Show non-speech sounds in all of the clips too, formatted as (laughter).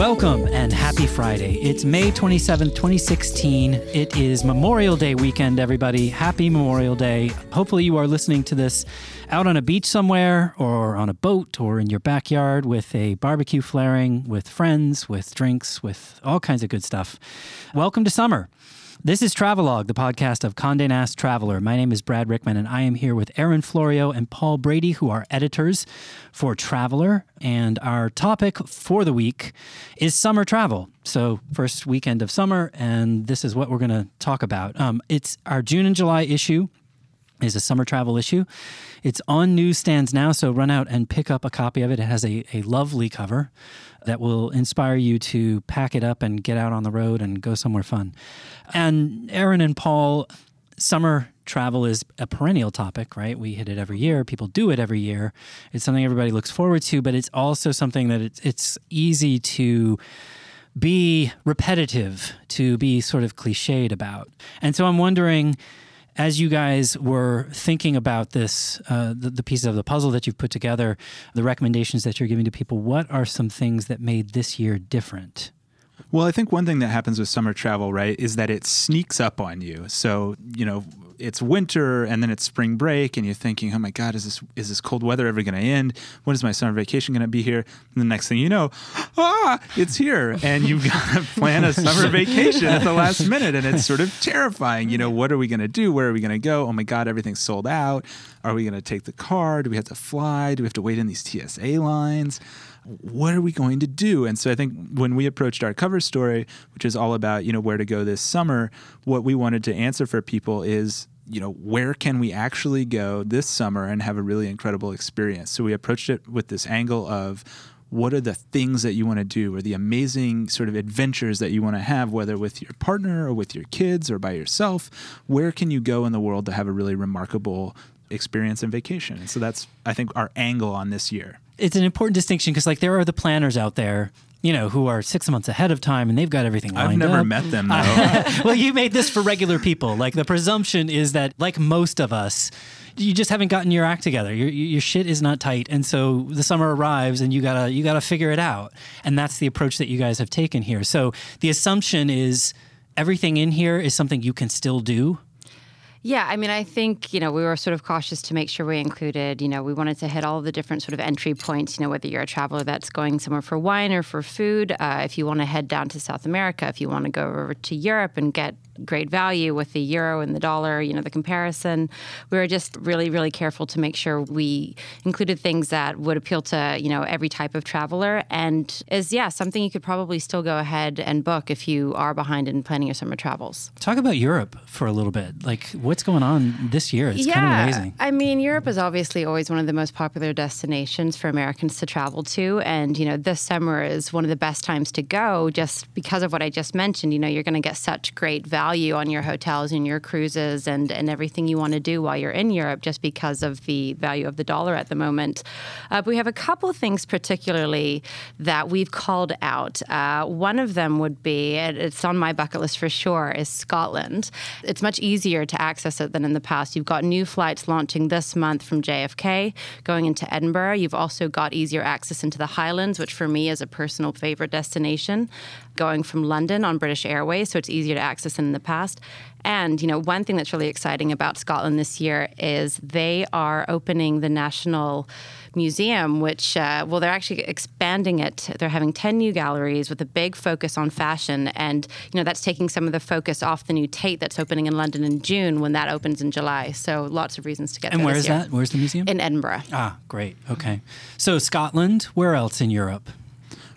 Welcome and happy Friday. It's May 27th, 2016. It is Memorial Day weekend, everybody. Happy Memorial Day. Hopefully, you are listening to this out on a beach somewhere, or on a boat, or in your backyard with a barbecue flaring, with friends, with drinks, with all kinds of good stuff. Welcome to summer. This is Travelogue, the podcast of Condé Nast Traveler. My name is Brad Rickman, and I am here with Erin Florio and Paul Brady, who are editors for Traveler. And our topic for the week is summer travel. So, first weekend of summer, and this is what we're going to talk about. Um, it's our June and July issue is a summer travel issue. It's on newsstands now, so run out and pick up a copy of it. It has a, a lovely cover that will inspire you to pack it up and get out on the road and go somewhere fun. And Erin and Paul, summer travel is a perennial topic, right? We hit it every year. People do it every year. It's something everybody looks forward to, but it's also something that it's, it's easy to be repetitive, to be sort of cliched about. And so I'm wondering as you guys were thinking about this, uh, the, the, pieces of the puzzle that you've put together, the recommendations that you're giving to people, what are some things that made this year different? Well, I think one thing that happens with summer travel, right, is that it sneaks up on you. So, you know, it's winter and then it's spring break and you're thinking, oh my God, is this is this cold weather ever going to end? When is my summer vacation going to be here? And the next thing you know, ah, it's here, and you've got to plan a summer (laughs) vacation at the last minute, and it's sort of terrifying. You know, what are we going to do? Where are we going to go? Oh my God, everything's sold out. Are we going to take the car? Do we have to fly? Do we have to wait in these TSA lines? what are we going to do? And so I think when we approached our cover story, which is all about, you know, where to go this summer, what we wanted to answer for people is you know, where can we actually go this summer and have a really incredible experience? So we approached it with this angle of what are the things that you want to do or the amazing sort of adventures that you want to have, whether with your partner or with your kids or by yourself? Where can you go in the world to have a really remarkable experience and vacation? And so that's, I think, our angle on this year. It's an important distinction because, like, there are the planners out there you know, who are six months ahead of time and they've got everything lined up. I've never up. met them (laughs) though. well, you made this for regular people. Like the presumption is that, like most of us, you just haven't gotten your act together. Your, your shit is not tight, and so the summer arrives, and you gotta you gotta figure it out. And that's the approach that you guys have taken here. So the assumption is everything in here is something you can still do yeah, I mean, I think, you know, we were sort of cautious to make sure we included, you know, we wanted to hit all the different sort of entry points, you know, whether you're a traveler that's going somewhere for wine or for food, uh, if you want to head down to South America, if you want to go over to Europe and get great value with the euro and the dollar, you know, the comparison. We were just really, really careful to make sure we included things that would appeal to, you know, every type of traveler and is, yeah, something you could probably still go ahead and book if you are behind in planning your summer travels. Talk about Europe for a little bit. Like, what's going on this year? It's yeah, kind of amazing. I mean, Europe is obviously always one of the most popular destinations for Americans to travel to. And, you know, this summer is one of the best times to go just because of what I just mentioned. You know, you're going to get such great value value on your hotels and your cruises and, and everything you want to do while you're in Europe just because of the value of the dollar at the moment. Uh, we have a couple things particularly that we've called out. Uh, one of them would be, it's on my bucket list for sure, is Scotland. It's much easier to access it than in the past. You've got new flights launching this month from JFK going into Edinburgh. You've also got easier access into the Highlands, which for me is a personal favorite destination going from London on British Airways, so it's easier to access than in the past. And you know, one thing that's really exciting about Scotland this year is they are opening the National Museum, which uh, well, they're actually expanding it. They're having ten new galleries with a big focus on fashion, and you know that's taking some of the focus off the new Tate that's opening in London in June when that opens in July. So lots of reasons to get. And there where is year. that? Where's the museum? In Edinburgh. Ah, great. Okay. So Scotland. Where else in Europe?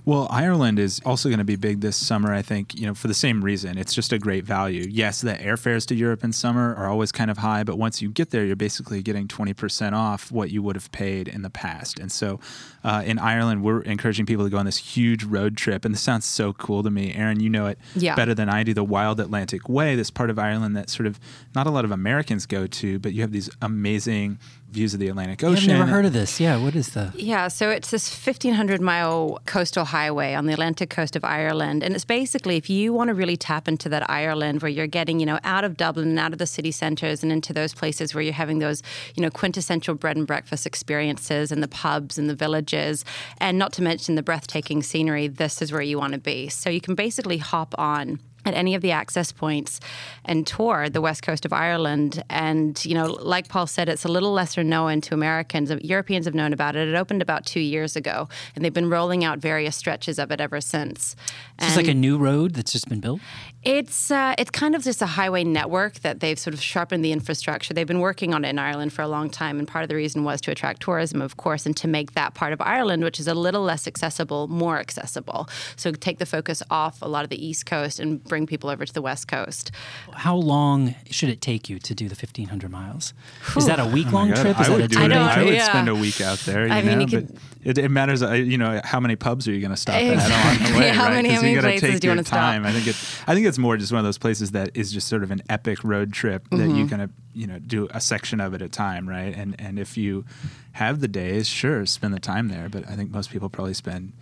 Well, Ireland is also going to be big this summer, I think, you know, for the same reason. It's just a great value. Yes, the airfares to Europe in summer are always kind of high, but once you get there, you're basically getting 20% off what you would have paid in the past. And so uh, in Ireland, we're encouraging people to go on this huge road trip. And this sounds so cool to me. Erin, you know it yeah. better than I do. The Wild Atlantic Way, this part of Ireland that sort of not a lot of Americans go to, but you have these amazing views of the Atlantic Yeah, I've Ocean. never heard of this. Yeah, what is the? Yeah, so it's this 1,500 mile coastal highway on the Atlantic coast of Ireland. And it's basically if you want to really tap into that Ireland where you're getting, you know, out of Dublin and out of the city centers and into those places where you're having those, you know, quintessential bread and breakfast experiences and the pubs and the villages, and not to mention the breathtaking scenery, this is where you want to be. So you can basically hop on at any of the access points and tour the west coast of Ireland. And, you know, like Paul said, it's a little lesser known to Americans. Europeans have known about it. It opened about two years ago, and they've been rolling out various stretches of it ever since. It's like a new road that's just been built. It's uh, it's kind of just a highway network that they've sort of sharpened the infrastructure. They've been working on it in Ireland for a long time, and part of the reason was to attract tourism, of course, and to make that part of Ireland, which is a little less accessible, more accessible. So take the focus off a lot of the East Coast and bring people over to the West Coast. How long should it take you to do the 1,500 miles? Is that a week Oh long God, trip? Is I that would a do it. I day I would yeah. spend a week out there. You I mean, know, you could- it, it matters. uh, You know, how many pubs are you going to stop (laughs) at Exactly. along the way? How right? many- how many places do you wanna stop? I think it. I think it's more just one of those places that is just sort of an epic road trip that Mm-hmm. you kind of you know do a section of it at a time, right? And and if you have the days, sure, spend the time there. But I think most people probably spend.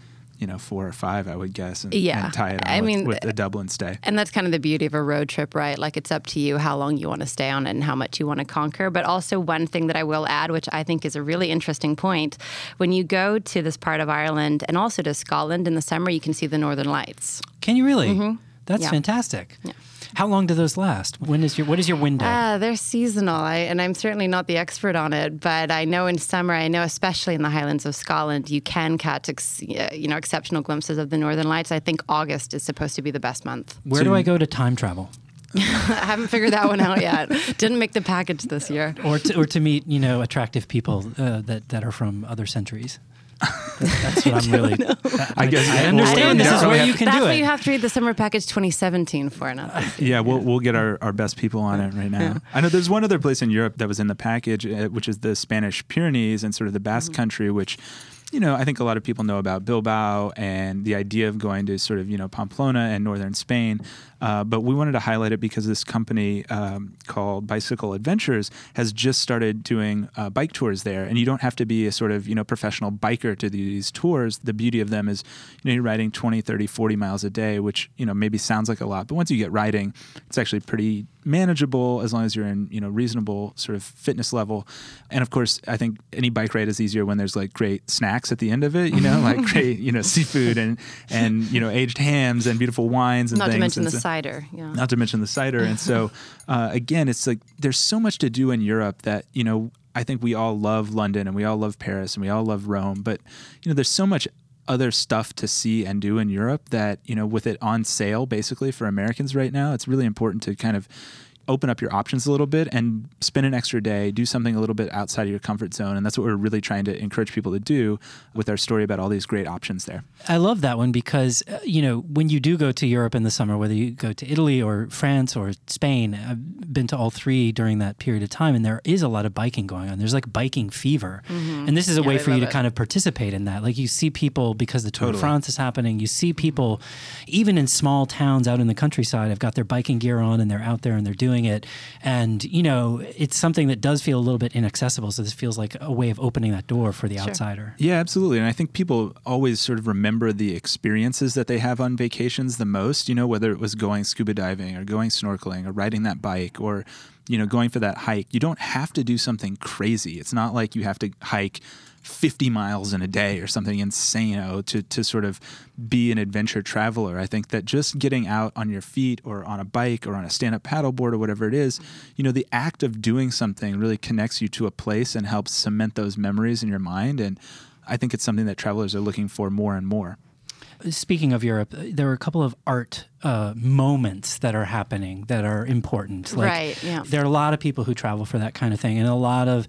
You know, four or five, I would guess, and, Yeah. and tie it on I with, mean, with a Dublin stay. And that's kind of the beauty of a road trip, right? Like it's up to you how long you want to stay on it and how much you want to conquer. But also, one thing that I will add, which I think is a really interesting point when you go to this part of Ireland and also to Scotland in the summer, you can see the Northern Lights. Can you really? That's Mm-hmm. Yeah. fantastic. How long do those last? When is your what is your window? Uh, they're seasonal, I, and I'm certainly not the expert on it. But I know in summer, I know especially in the Highlands of Scotland, you can catch ex, you know exceptional glimpses of the Northern Lights. I think August is supposed to be the best month. Where do I go to time travel? (laughs) I haven't figured that one out yet. Didn't make the package this year. Or to, or to meet, you know, attractive people uh, that, that are from other centuries. That's what I'm (laughs) really. I guess I understand we'll- this is yeah, where you have- can That's do what it. you have to read the summer package 2017 for, not this year. Yeah, we'll we'll get our, our best people on it right now. I know there's one other place in Europe that was in the package, uh, which is the Spanish Pyrenees and sort of the Basque country, which, you know, I think a lot of people know about Bilbao and the idea of going to sort of you know Pamplona and northern Spain. Uh, but we wanted to highlight it because this company um, called Bicycle Adventures has just started doing uh, bike tours there, and you don't have to be a sort of you know professional biker to do these tours. The beauty of them is, you know, you're riding 20, 30, 40 miles a day, which you know maybe sounds like a lot, but once you get riding, it's actually pretty manageable as long as you're in you know reasonable sort of fitness level. And of course, I think any bike ride is easier when there's like great snacks at the end of it. You know, like (laughs) great you know seafood and and you know aged hams and beautiful wines and Not to things. mention And the so- cider. Yeah. not to mention the cider. And so, (laughs) uh, again, it's like there's so much to do in Europe that, you know, I think we all love London and we all love Paris and we all love Rome. But, you know, there's so much other stuff to see and do in Europe that, you know, with it on sale basically for Americans right now, it's really important to kind of open up your options a little bit and spend an extra day, do something a little bit outside of your comfort zone. And that's what we're really trying to encourage people to do with our story about all these great options there. I love that one because uh, you know when you do go to Europe in the summer, whether you go to Italy or France or Spain, I've been to all three during that period of time, and there is a lot of biking going on. There's like biking fever, and this is a Yeah, way they for you to it. kind of participate in that. Like you see people because the Tour de France is happening. You see people even in small towns out in the countryside have got their biking gear on and they're out there and they're doing it. And you know it's something that does feel a little bit inaccessible. So this feels like a way of opening that door for the outsider. Yeah, absolutely. And I think people always sort of remember the experiences that they have on vacations the most, you know, whether it was going scuba diving or going snorkeling or riding that bike or, you know, going for that hike. You don't have to do something crazy. It's not like you have to hike 50 miles in a day or something insane oh, to, to sort of be an adventure traveler. I think that just getting out on your feet or on a bike or on a stand up paddleboard or whatever it is, you know, the act of doing something really connects you to a place and helps cement those memories in your mind. And I think it's something that travelers are looking for more and more. Speaking of Europe, there are a couple of art uh, moments that are happening that are important. Like, Right, yeah. There are a lot of people who travel for that kind of thing, and a lot of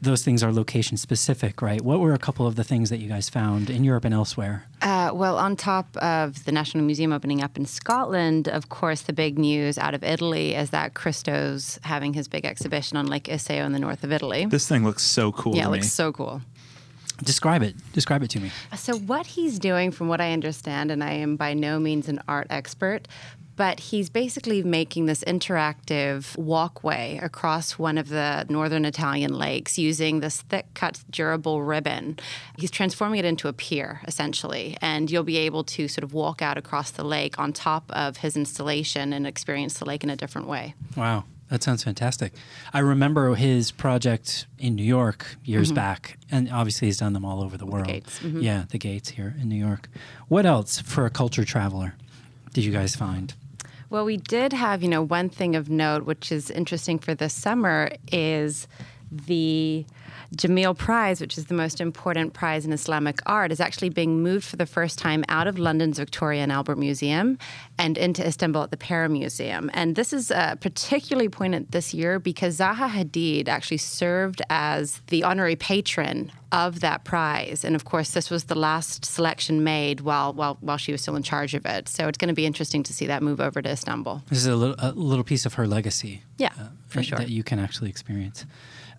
those things are location specific, right? What were a couple of the things that you guys found in Europe and elsewhere? Uh, well, on top of the National Museum opening up in Scotland, of course, the big news out of Italy is that Christo's having his big exhibition on Lake Iseo in the north of Italy. This thing looks so cool yeah, it me. looks so cool. Describe it. Describe it to me. So, what he's doing, from what I understand, and I am by no means an art expert, but he's basically making this interactive walkway across one of the northern Italian lakes using this thick cut durable ribbon. He's transforming it into a pier essentially, and you'll be able to sort of walk out across the lake on top of his installation and experience the lake in a different way. Wow. That sounds fantastic. I remember his project in New York years mm-hmm. back, and obviously he's done them all over the world. The mm-hmm. Yeah, the gates here in New York. What else for a culture traveler did you guys find? Well, we did have, you know, one thing of note, which is interesting for this summer, is the Jameel Prize, which is the most important prize in Islamic art, is actually being moved for the first time out of London's Victoria and Albert Museum and into Istanbul at the Pera Museum. And this is uh, particularly poignant this year because Zaha Hadid actually served as the honorary patron of that prize. And of course, this was the last selection made while while while she was still in charge of it. So it's going to be interesting to see that move over to Istanbul. This is a little, a little piece of her legacy. Yeah, uh, for sure. That you can actually experience.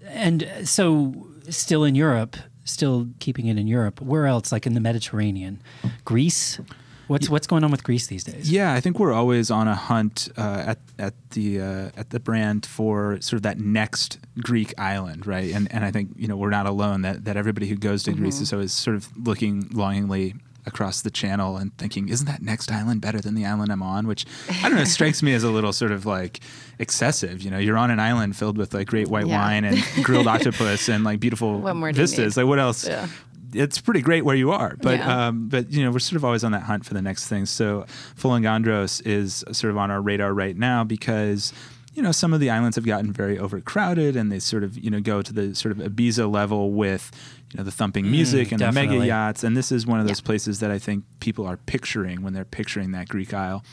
And so, still in Europe, still keeping it in Europe. Where else? Like in the Mediterranean, Greece. What's what's going on with Greece these days? Yeah, I think we're always on a hunt uh, at at the uh, at the brand for sort of that next Greek island, right? And and I think you know we're not alone. That that everybody who goes to mm-hmm. Greece is always sort of looking longingly across the channel and thinking, isn't that next island better than the island I'm on? Which I don't know, strikes me as a little sort of like excessive. You know, you're on an island filled with like great white yeah. wine and (laughs) grilled octopus and like beautiful vistas. Like what else? Yeah. It's pretty great where you are, but yeah. um, but you know we're sort of always on that hunt for the next thing. So Folegandros is sort of on our radar right now because you know, some of the islands have gotten very overcrowded and they sort of, you know, go to the sort of Ibiza level with, you know, the thumping mm, music mm, and definitely. the mega yachts. And this is one of those yeah. places that I think people are picturing when they're picturing that Greek Isle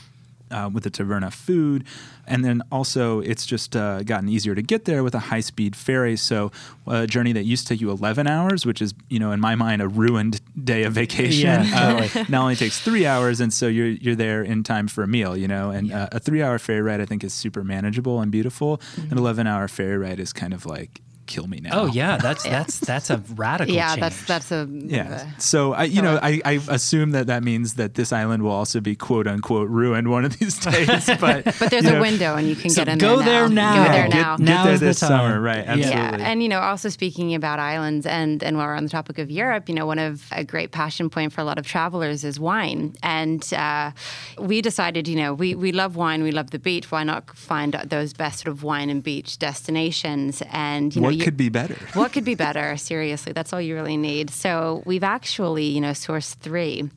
uh, with the Taverna food. And then also, it's just uh, gotten easier to get there with a high speed ferry. So, a journey that used to take you 11 hours, which is, you know, in my mind, a ruined day of vacation, yeah, uh, (laughs) now only takes three hours. And so, you're, you're there in time for a meal, you know. And yeah. Uh, a three hour ferry ride, I think, is super manageable and beautiful. Mm-hmm. An 11 hour ferry ride is kind of like, kill me now. Oh yeah, that's (laughs) that's that's a radical. Yeah, change. that's that's a yeah. So I, you know, I, I assume that that means that this island will also be quote unquote ruined one of these (laughs) days. But but there's a know, window and you can so get in go there now. Go there now. Get, get there this the summer, right? Absolutely. Yeah, and you know, also speaking about islands and and while we're on the topic of Europe, you know, one of a great passion point for a lot of travelers is wine, and uh, we decided, you know, we we love wine, we love the beach. Why not find those best sort of wine and beach destinations? And you know, what could be better? (laughs) what could be better? Seriously, that's all you really need. So we've actually, you know, sourced three.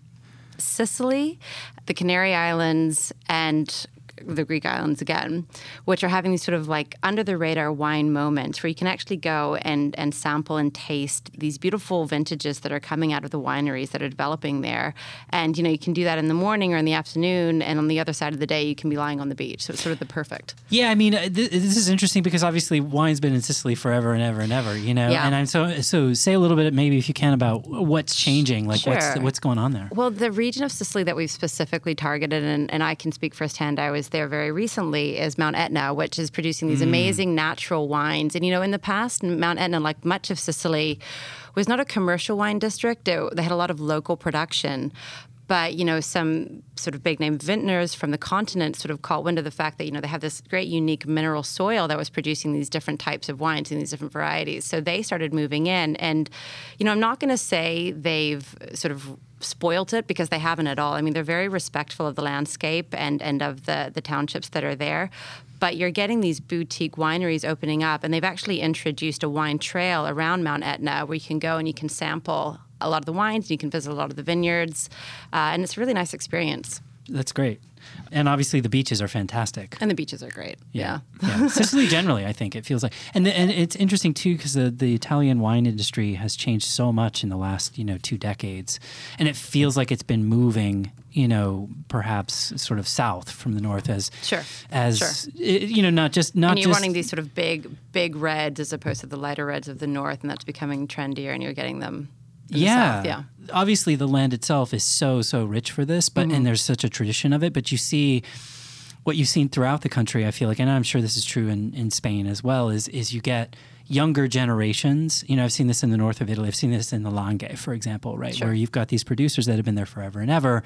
Sicily, the Canary Islands, and the Greek islands again, which are having these sort of like under the radar wine moments where you can actually go and and sample and taste these beautiful vintages that are coming out of the wineries that are developing there. And you know, you can do that in the morning or in the afternoon, and on the other side of the day, you can be lying on the beach. So it's sort of the perfect. Yeah, I mean, uh, th- this is interesting because obviously wine's been in Sicily forever and ever and ever, you know. Yeah. And I'm so so say a little bit maybe if you can about what's changing, like sure. what's what's going on there. Well, the region of Sicily that we've specifically targeted, and, and I can speak firsthand. I was there very recently is Mount Etna, which is producing these mm. amazing natural wines. And you know, in the past, Mount Etna, like much of Sicily, was not a commercial wine district. It, they had a lot of local production, but you know some sort of big name vintners from the continent sort of caught wind of the fact that you know they have this great unique mineral soil that was producing these different types of wines and these different varieties so they started moving in and you know i'm not going to say they've sort of spoilt it because they haven't at all i mean they're very respectful of the landscape and and of the the townships that are there but you're getting these boutique wineries opening up and they've actually introduced a wine trail around mount etna where you can go and you can sample a lot of the wines and you can visit a lot of the vineyards. Uh, and it's a really nice experience. That's great. And obviously the beaches are fantastic. And the beaches are great. Yeah. Yeah. yeah. (laughs) Sicily generally, I think it feels like, and the, and it's interesting too because the, the Italian wine industry has changed so much in the last you know two decades, and it feels like it's been moving you know perhaps sort of south from the north as sure as sure. you know not just not and you're just, wanting these sort of big big reds as opposed to the lighter reds of the north, and that's becoming trendier, and you're getting them yeah. yeah. Obviously, the land itself is so so rich for this, but mm-hmm. and there's such a tradition of it. But you see what you've seen throughout the country. I feel like, and I'm sure this is true in, in Spain as well. Is is you get younger generations. You know, I've seen this in the north of Italy. I've seen this in the Langhe, for example, right, Sure. where you've got these producers that have been there forever and ever,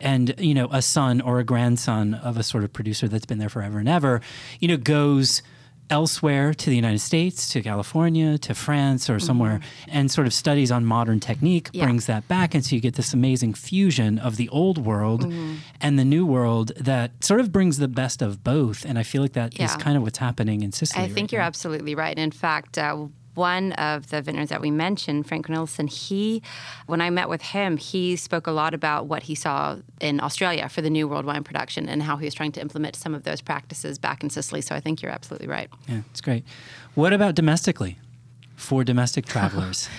and you know, a son or a grandson of a sort of producer that's been there forever and ever, you know, goes elsewhere to the United States, to California, to France, or somewhere, and sort of studies on modern technique, Yeah. brings that back. And so you get this amazing fusion of the old world and the new world that sort of brings the best of both. And I feel like that is Yeah. kind of what's happening in Sicily. I think right you're now. absolutely right. In fact, uh, one of the vintners that we mentioned, Frank Cornelissen, he, when I met with him, he spoke a lot about what he saw in Australia for the new world wine production and how he was trying to implement some of those practices back in Sicily. So I think you're absolutely right. Yeah, it's great. What about domestically for domestic travelers? (laughs)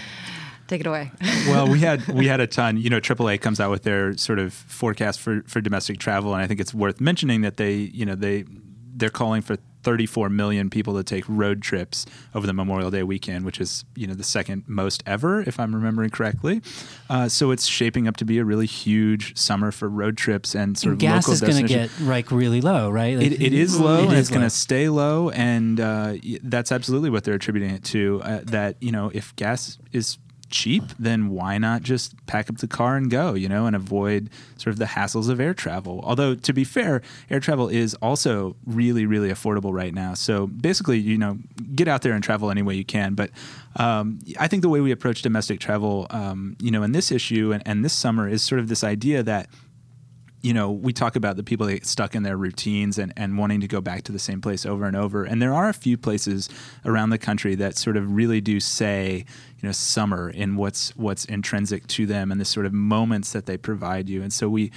Take it away. (laughs) well, we had we had a ton. You know, AAA comes out with their sort of forecast for for domestic travel, and I think it's worth mentioning that they, you know, they they're calling for 34 million people to take road trips over the Memorial Day weekend, which is you know the second most ever, if I'm remembering correctly. Uh, so it's shaping up to be a really huge summer for road trips and sort of Gas local is going to get like really low, right? Like, It, it is low, It and is it's going to stay low, and uh, that's absolutely what they're attributing it to. Uh, that you know, if gas is cheap, then why not just pack up the car and go? You know, and avoid sort of the hassles of air travel. Although to be fair, air travel is also really, really affordable right now. So basically, you know, get out there and travel any way you can. But um, I think the way we approach domestic travel, um, you know, in this issue and, and this summer is sort of this idea that you know, we talk about the people that get stuck in their routines and, and wanting to go back to the same place over and over. And there are a few places around the country that sort of really do say, you know, summer in what's what's intrinsic to them and the sort of moments that they provide you. And so we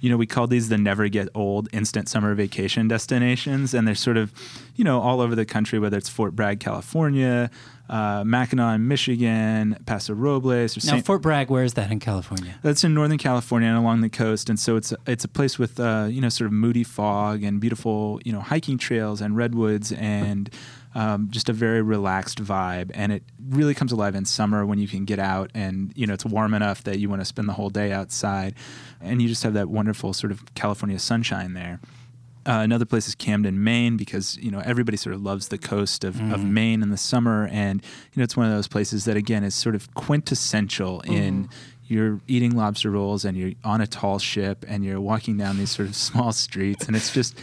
you know, we call these the never get old instant summer vacation destinations. And they're sort of, you know, all over the country, whether it's Fort Bragg, California, uh, Mackinac, Michigan, Paso Robles, or now, St. Fort Bragg, where is that in California? That's in Northern California and along the coast, and so it's a, it's a place with uh, you know sort of moody fog and beautiful you know hiking trails and redwoods and um, just a very relaxed vibe. And it really comes alive in summer when you can get out and you know it's warm enough that you want to spend the whole day outside, and you just have that wonderful sort of California sunshine there. Uh, another place is Camden, Maine, because you know everybody sort of loves the coast of, of Maine in the summer, and you know it's one of those places that again is sort of quintessential in you're eating lobster rolls and you're on a tall ship and you're walking down these sort of (laughs) small streets, and it's just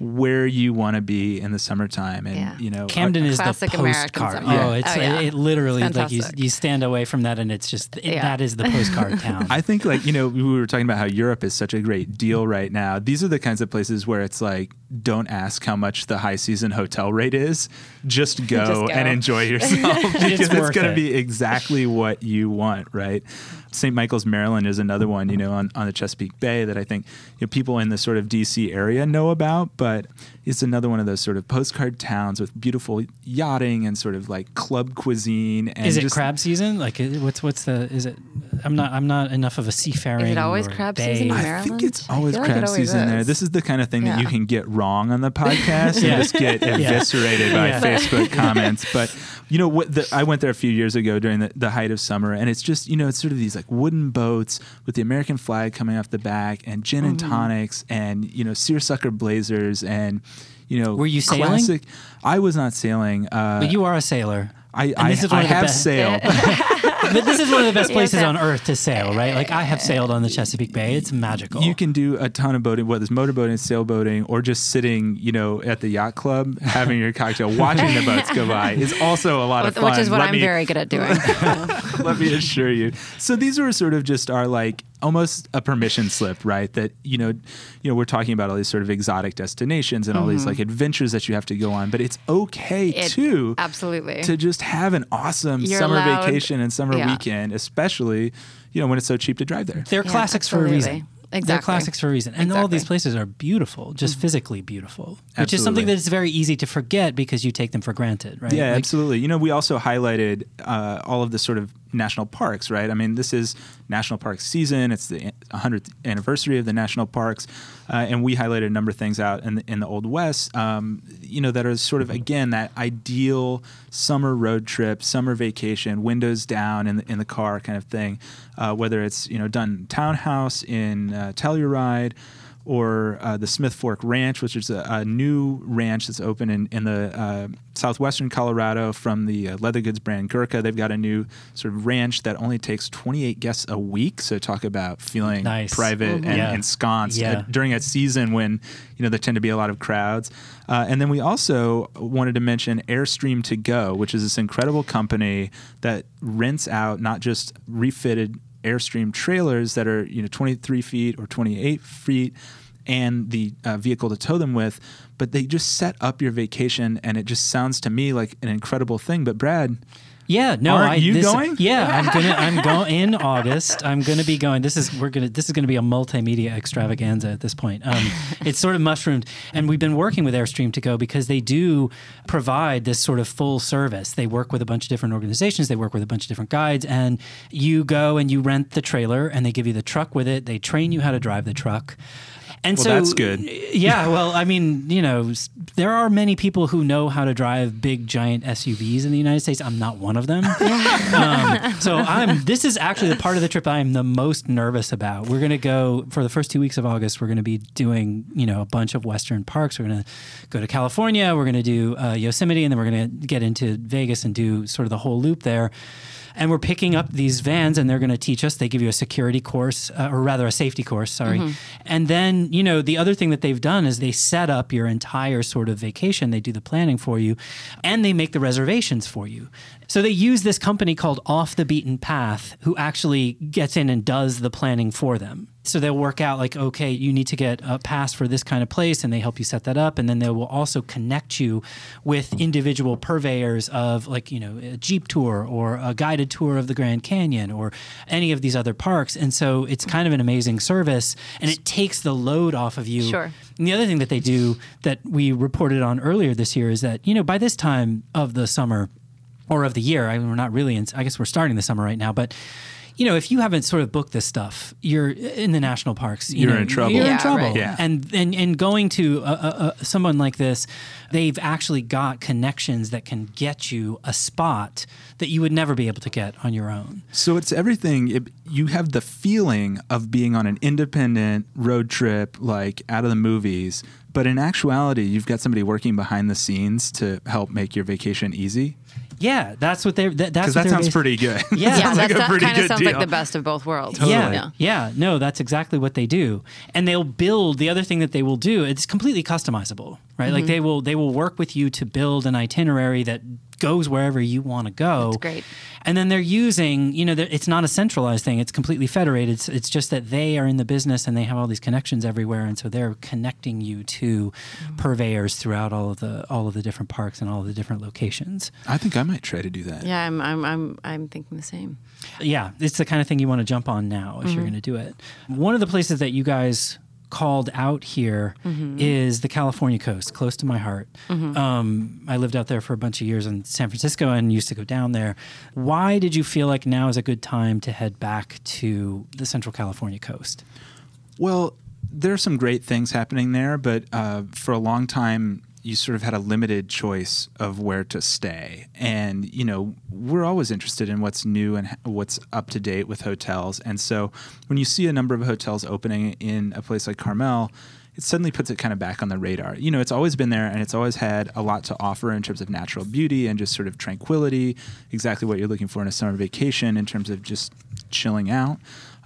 where you want to be in the summertime, and Yeah. you know Camden is the Classic American postcard. summer. Oh, Yeah. it's Oh, yeah. it, literally like you, you stand away from that and it's just it, Yeah. that is the postcard (laughs) town. I think like you know we were talking about how Europe is such a great deal right now. These are the kinds of places where it's like don't ask how much the high season hotel rate is, just (laughs) go, Just go. and enjoy (laughs) yourself because it's, worth going to be exactly what you want, right? St. Michael's, Maryland is another one, you know, on, on the Chesapeake Bay that I think you know, people in the sort of DC area know about, but it's another one of those sort of postcard towns with beautiful yachting and sort of like club cuisine. And is it just, crab season? Like what's what's the is it? I'm not I'm not enough of a seafaring. Is it always or crab bay- season in I think it's always feel like it crab always season there. is. This is the kind of thing that you can get wrong on the (laughs) podcast Yeah. and just get eviscerated by Yeah. Facebook (laughs) comments. But you know what? The, I went there a few years ago during the, the height of summer, and it's just you know it's sort of these like wooden boats with the American flag coming off the back, and gin and Mm-hmm. tonics, and you know seersucker blazers, and you know Were you sailing? classic- I was not sailing. Uh, But you are a sailor. I, I, this is one I have best- sailed. (laughs) (laughs) but this is one of the best (laughs) places on earth to sail, right? Like I have sailed on the Chesapeake Bay. It's magical. You can do a ton of boating, whether it's motorboating, sailboating, or just sitting, you know, at the yacht club, having your cocktail, watching the boats go by is also a lot of fun. Which is what Let I'm me- very good at doing. (laughs) let me assure you. So these were sort of just our like almost a permission slip, right? That you know, you know, we're talking about all these sort of exotic destinations and all these like adventures that you have to go on, but it's okay Mm-hmm. It- too absolutely. to just have an awesome You're summer allowed- vacation and summer yeah. weekend, especially you know when it's so cheap to drive there. They're Yeah, classics for a reason. absolutely. They're classics for a reason. And all these places are beautiful, just physically beautiful, which is something Absolutely. that's very easy to forget because you take them for granted, right? Yeah, Like, absolutely. You know, we also highlighted uh, all of the sort of national parks, right? I mean, this is national park season. It's the 100th anniversary of the national parks, uh, and we highlighted a number of things out in the, in the Old West. Um, you know, that are sort of again that ideal summer road trip, summer vacation, windows down in the, in the car kind of thing. Uh, whether it's you know Dunton Town House in uh, Telluride or uh, the Smith Fork Ranch, which is a, a, new ranch that's open in, in the uh, southwestern Colorado from the uh, leather goods brand Ghurka. They've got a new sort of ranch that only takes 28 guests a week. So talk about feeling nice. private and yeah. ensconced yeah. during a season when you know there tend to be a lot of crowds. Uh, and then we also wanted to mention Airstream to Go, which is this incredible company that rents out not just refitted Airstream trailers that are you know 23 feet or 28 feet and the uh, vehicle to tow them with, but they just set up your vacation, and it just sounds to me like an incredible thing. But Brad, yeah, no, Aren't I, you this, going? Yeah, I'm gonna. (laughs) I'm going in August. I'm gonna be going. This is we're gonna. This is gonna be a multimedia extravaganza at this point. Um, (laughs) it's sort of mushroomed, and we've been working with Airstream to go because they do provide this sort of full service. They work with a bunch of different organizations. They work with a bunch of different guides, and you go and you rent the trailer, and they give you the truck with it. They train you how to drive the truck. And well, so that's good. (laughs) Yeah, well, I mean, you know, there are many people who know how to drive big giant SUVs in the United States. I'm not one of them. (laughs) um, so I'm. This is actually the part of the trip I'm the most nervous about. We're going to go for the first two weeks of August. We're going to be doing, you know, a bunch of Western parks. We're going to go to California. We're going to do uh, Yosemite, and then we're going to get into Vegas and do sort of the whole loop there and we're picking up these vans and they're going to teach us they give you a security course uh, or rather a safety course sorry mm-hmm. and then you know the other thing that they've done is they set up your entire sort of vacation they do the planning for you and they make the reservations for you so they use this company called Off the Beaten Path, who actually gets in and does the planning for them. So they'll work out like, okay, you need to get a pass for this kind of place, and they help you set that up. And then they will also connect you with individual purveyors of like, you know, a Jeep tour or a guided tour of the Grand Canyon or any of these other parks. And so it's kind of an amazing service, and it takes the load off of you. Sure. And the other thing that they do that we reported on earlier this year is that, you know, by this time of the summer, or of the year. I mean, we're not really in, I guess we're starting the summer right now, but you know, if you haven't sort of booked this stuff, you're in the national parks. You are know, in trouble. You're yeah, in trouble. Right. Yeah. And, and and going to a, a, a, someone like this, they've actually got connections that can get you a spot that you would never be able to get on your own. So it's everything. It, you have the feeling of being on an independent road trip, like out of the movies. But in actuality, you've got somebody working behind the scenes to help make your vacation easy. Yeah, that's what they're. That, that's because that sounds pretty good. (laughs) Yeah, yeah sounds like that pretty kind of good sounds deal. like the best of both worlds. Totally. Yeah, Yeah. yeah, no, that's exactly what they do, and they'll build. The other thing that they will do, it's completely customizable, right? Like mm-hmm. they will they will work with you to build an itinerary that goes wherever you want to go. That's great. And then they're using, you know, it's not a centralized thing. It's completely federated. It's, it's just that they are in the business and they have all these connections everywhere, and so they're connecting you to mm. purveyors throughout all of the all of the different parks and all of the different locations. I think I might try to do that. Yeah, I'm, I'm, I'm, I'm thinking the same. Yeah, it's the kind of thing you want to jump on now if you're mm-hmm. going to do it. One of the places that you guys called out here is the California coast, close to my heart. Um, I lived out there for a bunch of years in San Francisco and used to go down there. Why did you feel like now is a good time to head back to the Central California coast? Well, there are some great things happening there, but uh, for a long time, you sort of had a limited choice of where to stay. And, you know, we're always interested in what's new and what's up to date with hotels. And so when you see a number of hotels opening in a place like Carmel, it suddenly puts it kind of back on the radar. You know, it's always been there and it's always had a lot to offer in terms of natural beauty and just sort of tranquility, exactly what you're looking for in a summer vacation in terms of just chilling out.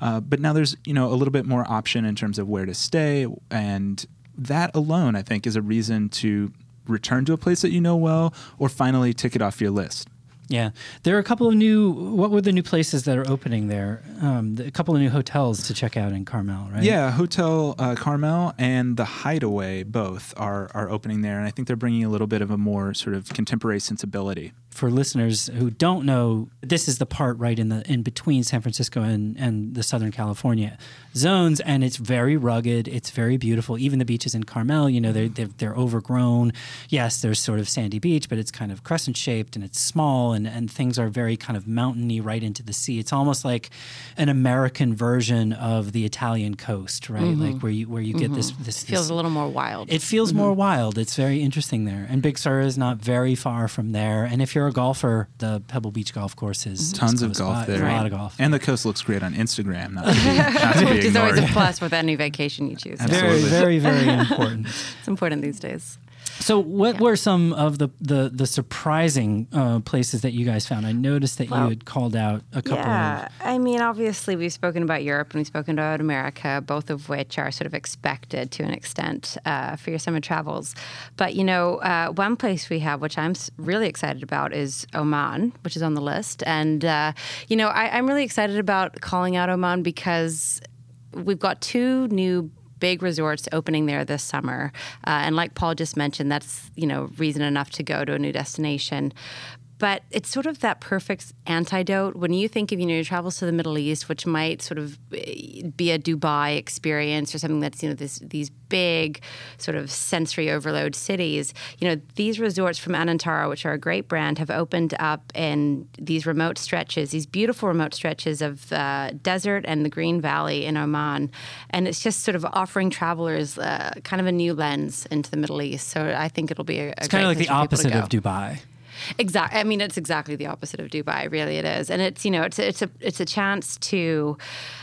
Uh, but now there's, you know, a little bit more option in terms of where to stay and that alone, I think, is a reason to return to a place that you know well or finally tick it off your list. Yeah, there are a couple of new. What were the new places that are opening there? Um, a couple of new hotels to check out in Carmel, right? Yeah, Hotel uh, Carmel and the Hideaway both are are opening there, and I think they're bringing a little bit of a more sort of contemporary sensibility. For listeners who don't know, this is the part right in the in between San Francisco and, and the Southern California zones, and it's very rugged. It's very beautiful. Even the beaches in Carmel, you know, they're, they're they're overgrown. Yes, there's sort of sandy beach, but it's kind of crescent shaped and it's small, and and things are very kind of mountainy right into the sea. It's almost like an American version of the Italian coast, right? Mm-hmm. Like where you where you get this mm-hmm. this Feels this, a little more wild. it feels more mm-hmm. wild. It's very interesting there. And Big Sur is not very far from there. And if you're you're a golfer, the Pebble Beach golf course is Tons is of golf by. there. There's A lot of golf. And the coast looks great on Instagram. Not to be, (laughs) not to be Which is always a plus with any vacation you choose. very, very, very (laughs) important. It's important these days. So, what were some of the the, the surprising uh, places that you guys found? I noticed that you had called out a couple. Yeah, of... I mean, obviously, we've spoken about Europe and we've spoken about America, both of which are sort of expected to an extent uh, for your summer travels. But, you know, uh, one place we have, which I'm really excited about, is Oman, which is on the list. And, uh, you know, I, I'm really excited about calling out Oman because we've got two new big resorts opening there this summer. Uh, and like paul just mentioned that's you know reason enough to go to a new destination but it's sort of that perfect antidote when you think of you know your travels to the Middle East, which might sort of eh, be a Dubai experience or something that's you know this, these big sort of sensory overload cities. You know these resorts from Anantara, which are a great brand, have opened up in these remote stretches, these beautiful remote stretches of uh, desert and the Green Valley in Oman, and it's just sort of offering travelers uh, kind of a new lens into the Middle East. So I think it'll be a, a It's kind of like the opposite of Dubai. Exactly. I mean, it's exactly the opposite of Dubai. Really, it is, and it's you know, it's it's a it's a chance to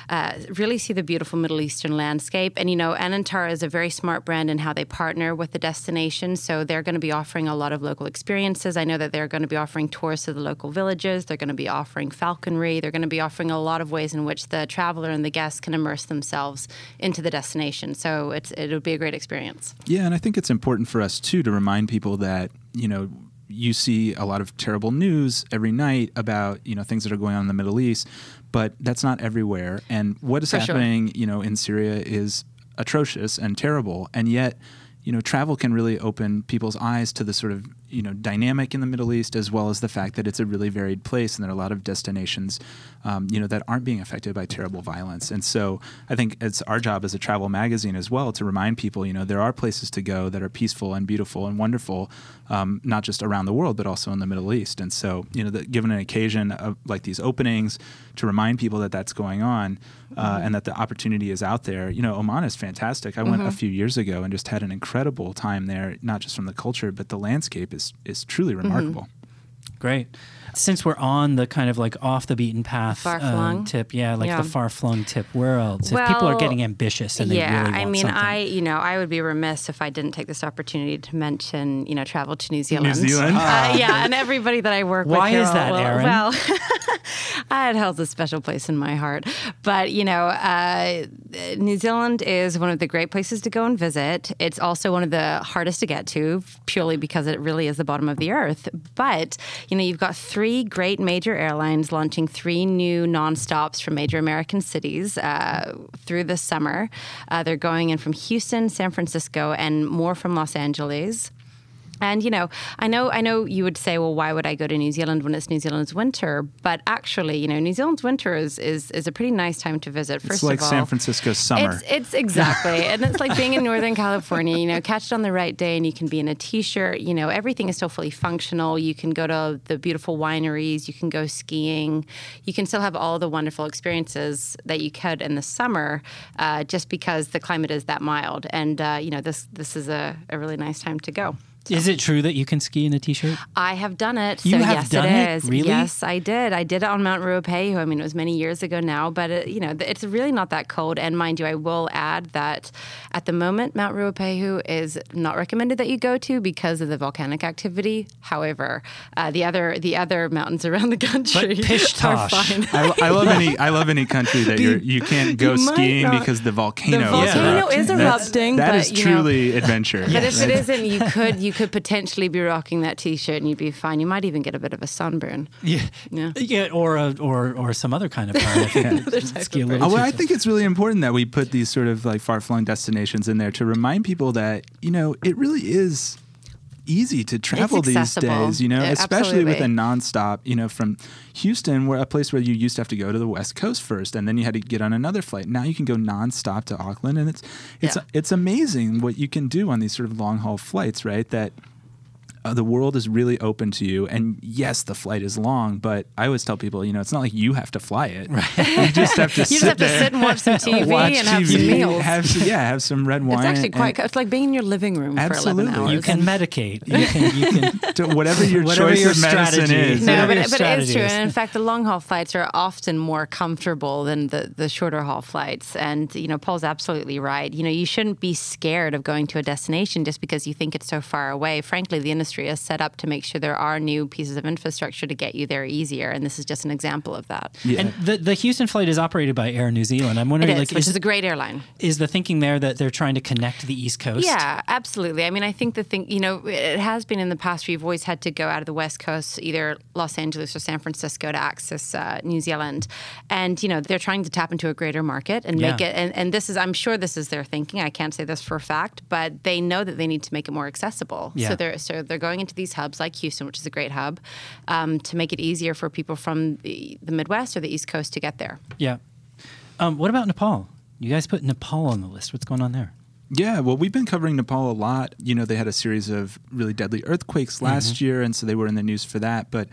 uh, really see the beautiful Middle Eastern landscape. And you know, Anantara is a very smart brand in how they partner with the destination. So they're going to be offering a lot of local experiences. I know that they're going to be offering tours to the local villages. They're going to be offering falconry. They're going to be offering a lot of ways in which the traveler and the guest can immerse themselves into the destination. So it's it'll be a great experience. Yeah, and I think it's important for us too to remind people that you know you see a lot of terrible news every night about you know things that are going on in the Middle East, but that's not everywhere. And what is For sure. happening, you know, in Syria is atrocious and terrible, and yet. You know, travel can really open people's eyes to the sort of you know dynamic in the Middle East, as well as the fact that it's a really varied place, and there are a lot of destinations, um, you know, that aren't being affected by terrible violence. And so, I think it's our job as a travel magazine as well to remind people, you know, there are places to go that are peaceful and beautiful and wonderful, um, not just around the world, but also in the Middle East. And so, you know, that given an occasion of like these openings, to remind people that that's going on uh, and that the opportunity is out there. You know, Oman is fantastic. I went a few years ago and just had an incredible time there, not just from the culture, but the landscape is is truly mm-hmm. remarkable. Great. Since we're on the kind of like off the beaten path Far-flung? uh, tip, yeah, like Yeah. the far flung tip. Where else? if people are getting ambitious and they yeah, really want I mean, something. I you know I would be remiss if I didn't take this opportunity to mention you know travel to New Zealand. Zealand? Uh, yeah, and everybody that I work with. Why here is that, will- Erin? Well, (laughs) it holds a special place in my heart. But you know, uh, New Zealand is one of the great places to go and visit. It's also one of the hardest to get to, purely because it really is the bottom of the earth. But you know, you've got three great major airlines launching three new nonstops from major American cities uh, through the summer. Uh, they're going in from Houston, San Francisco, and more from Los Angeles. And you know, I know, I know you would say, well, why would I go to New Zealand when it's New Zealand's winter? But actually, you know, New Zealand's winter is is, is a pretty nice time to visit. First It's like of all, San Francisco's summer. It's, it's exactly, (laughs) and it's like being in Northern California. You know, catch it on the right day, and you can be in a t-shirt. You know, everything is still fully functional. You can go to the beautiful wineries. You can go skiing. You can still have all the wonderful experiences that you could in the summer, uh, just because the climate is that mild. And uh, you know, this this is a, a really nice time to go. Is it true that you can ski in a t-shirt? I have done it. You so have yes, done it it? is. Really? Yes, I did. I did it on Mount Ruapehu. I mean, it was many years ago now, but it, you know, it's really not that cold. And mind you, I will add that at the moment, Mount Ruapehu is not recommended that you go to because of the volcanic activity. However, uh, the other the other mountains (laughs) around the country pish are fine. I, I love any (laughs) I love any country that you're, you can't go You skiing not- because the volcano, The is volcano erupting. is That's- erupting, That but, is you know- truly adventure. But if it isn't, you could you could potentially be rocking that T-shirt and you'd be fine. You might even get a bit of a sunburn. Yeah, Yeah. yeah, or a, or or some other kind of burn. I think (laughs) ski a little Oh, well, I think it's really important that we put these sort of like far flung destinations in there to remind people that, you know, it really is easy to travel these days, you know, especially with a nonstop, you know, from Houston, where a place where you used to have to go to the West Coast first and then you had to get on another flight. Now you can go nonstop to Auckland and it's it's Yeah. it's amazing what you can do on these sort of long haul flights, right? That uh, the world is really open to you. And yes, the flight is long, but I always tell people, you know, it's not like you have to fly it. Right. (laughs) you just have to (laughs) you sit just have to there, sit and watch some (laughs) TV watch and TV, have some meals. have some- yeah, have some red wine. it's actually and- quite. It's like being in your living room for Absolutely. 11 hours. You can medicate. You can, you can whatever your Whatever choice your of medicine strategy. is. No, Whatever but, your but it is true. And in fact, the long haul flights are often more comfortable than the, the shorter haul flights. And, you know, Paul's absolutely right. You know, you shouldn't be scared of going to a destination just because you think it's so far away. Frankly, the industry is set up to make sure there are new pieces of infrastructure to get you there easier. And this is just an example of that. Yeah. And the, the Houston flight is operated by Air New Zealand. I'm wondering, is, like, which is, is a great airline. is the thinking there that they're trying to connect the East Coast? Yeah, absolutely. I mean, I think the thing, you know, it has been in the past where you've always had to go out of the West Coast, either Los Angeles or San Francisco, to access uh, New Zealand. And, you know, they're trying to tap into a greater market and make it, and, and this is, I'm sure this is their thinking. I can't say this for a fact, but they know that they need to make it more accessible. Yeah. So they're, so they're going into these hubs like Houston, which is a great hub, um, to make it easier for people from the, the Midwest or the East Coast to get there. Yeah. Um, what about Nepal? You guys put Nepal on the list. What's going on there? Yeah, well, we've been covering Nepal a lot. You know, they had a series of really deadly earthquakes last year, and so they were in the news for that. But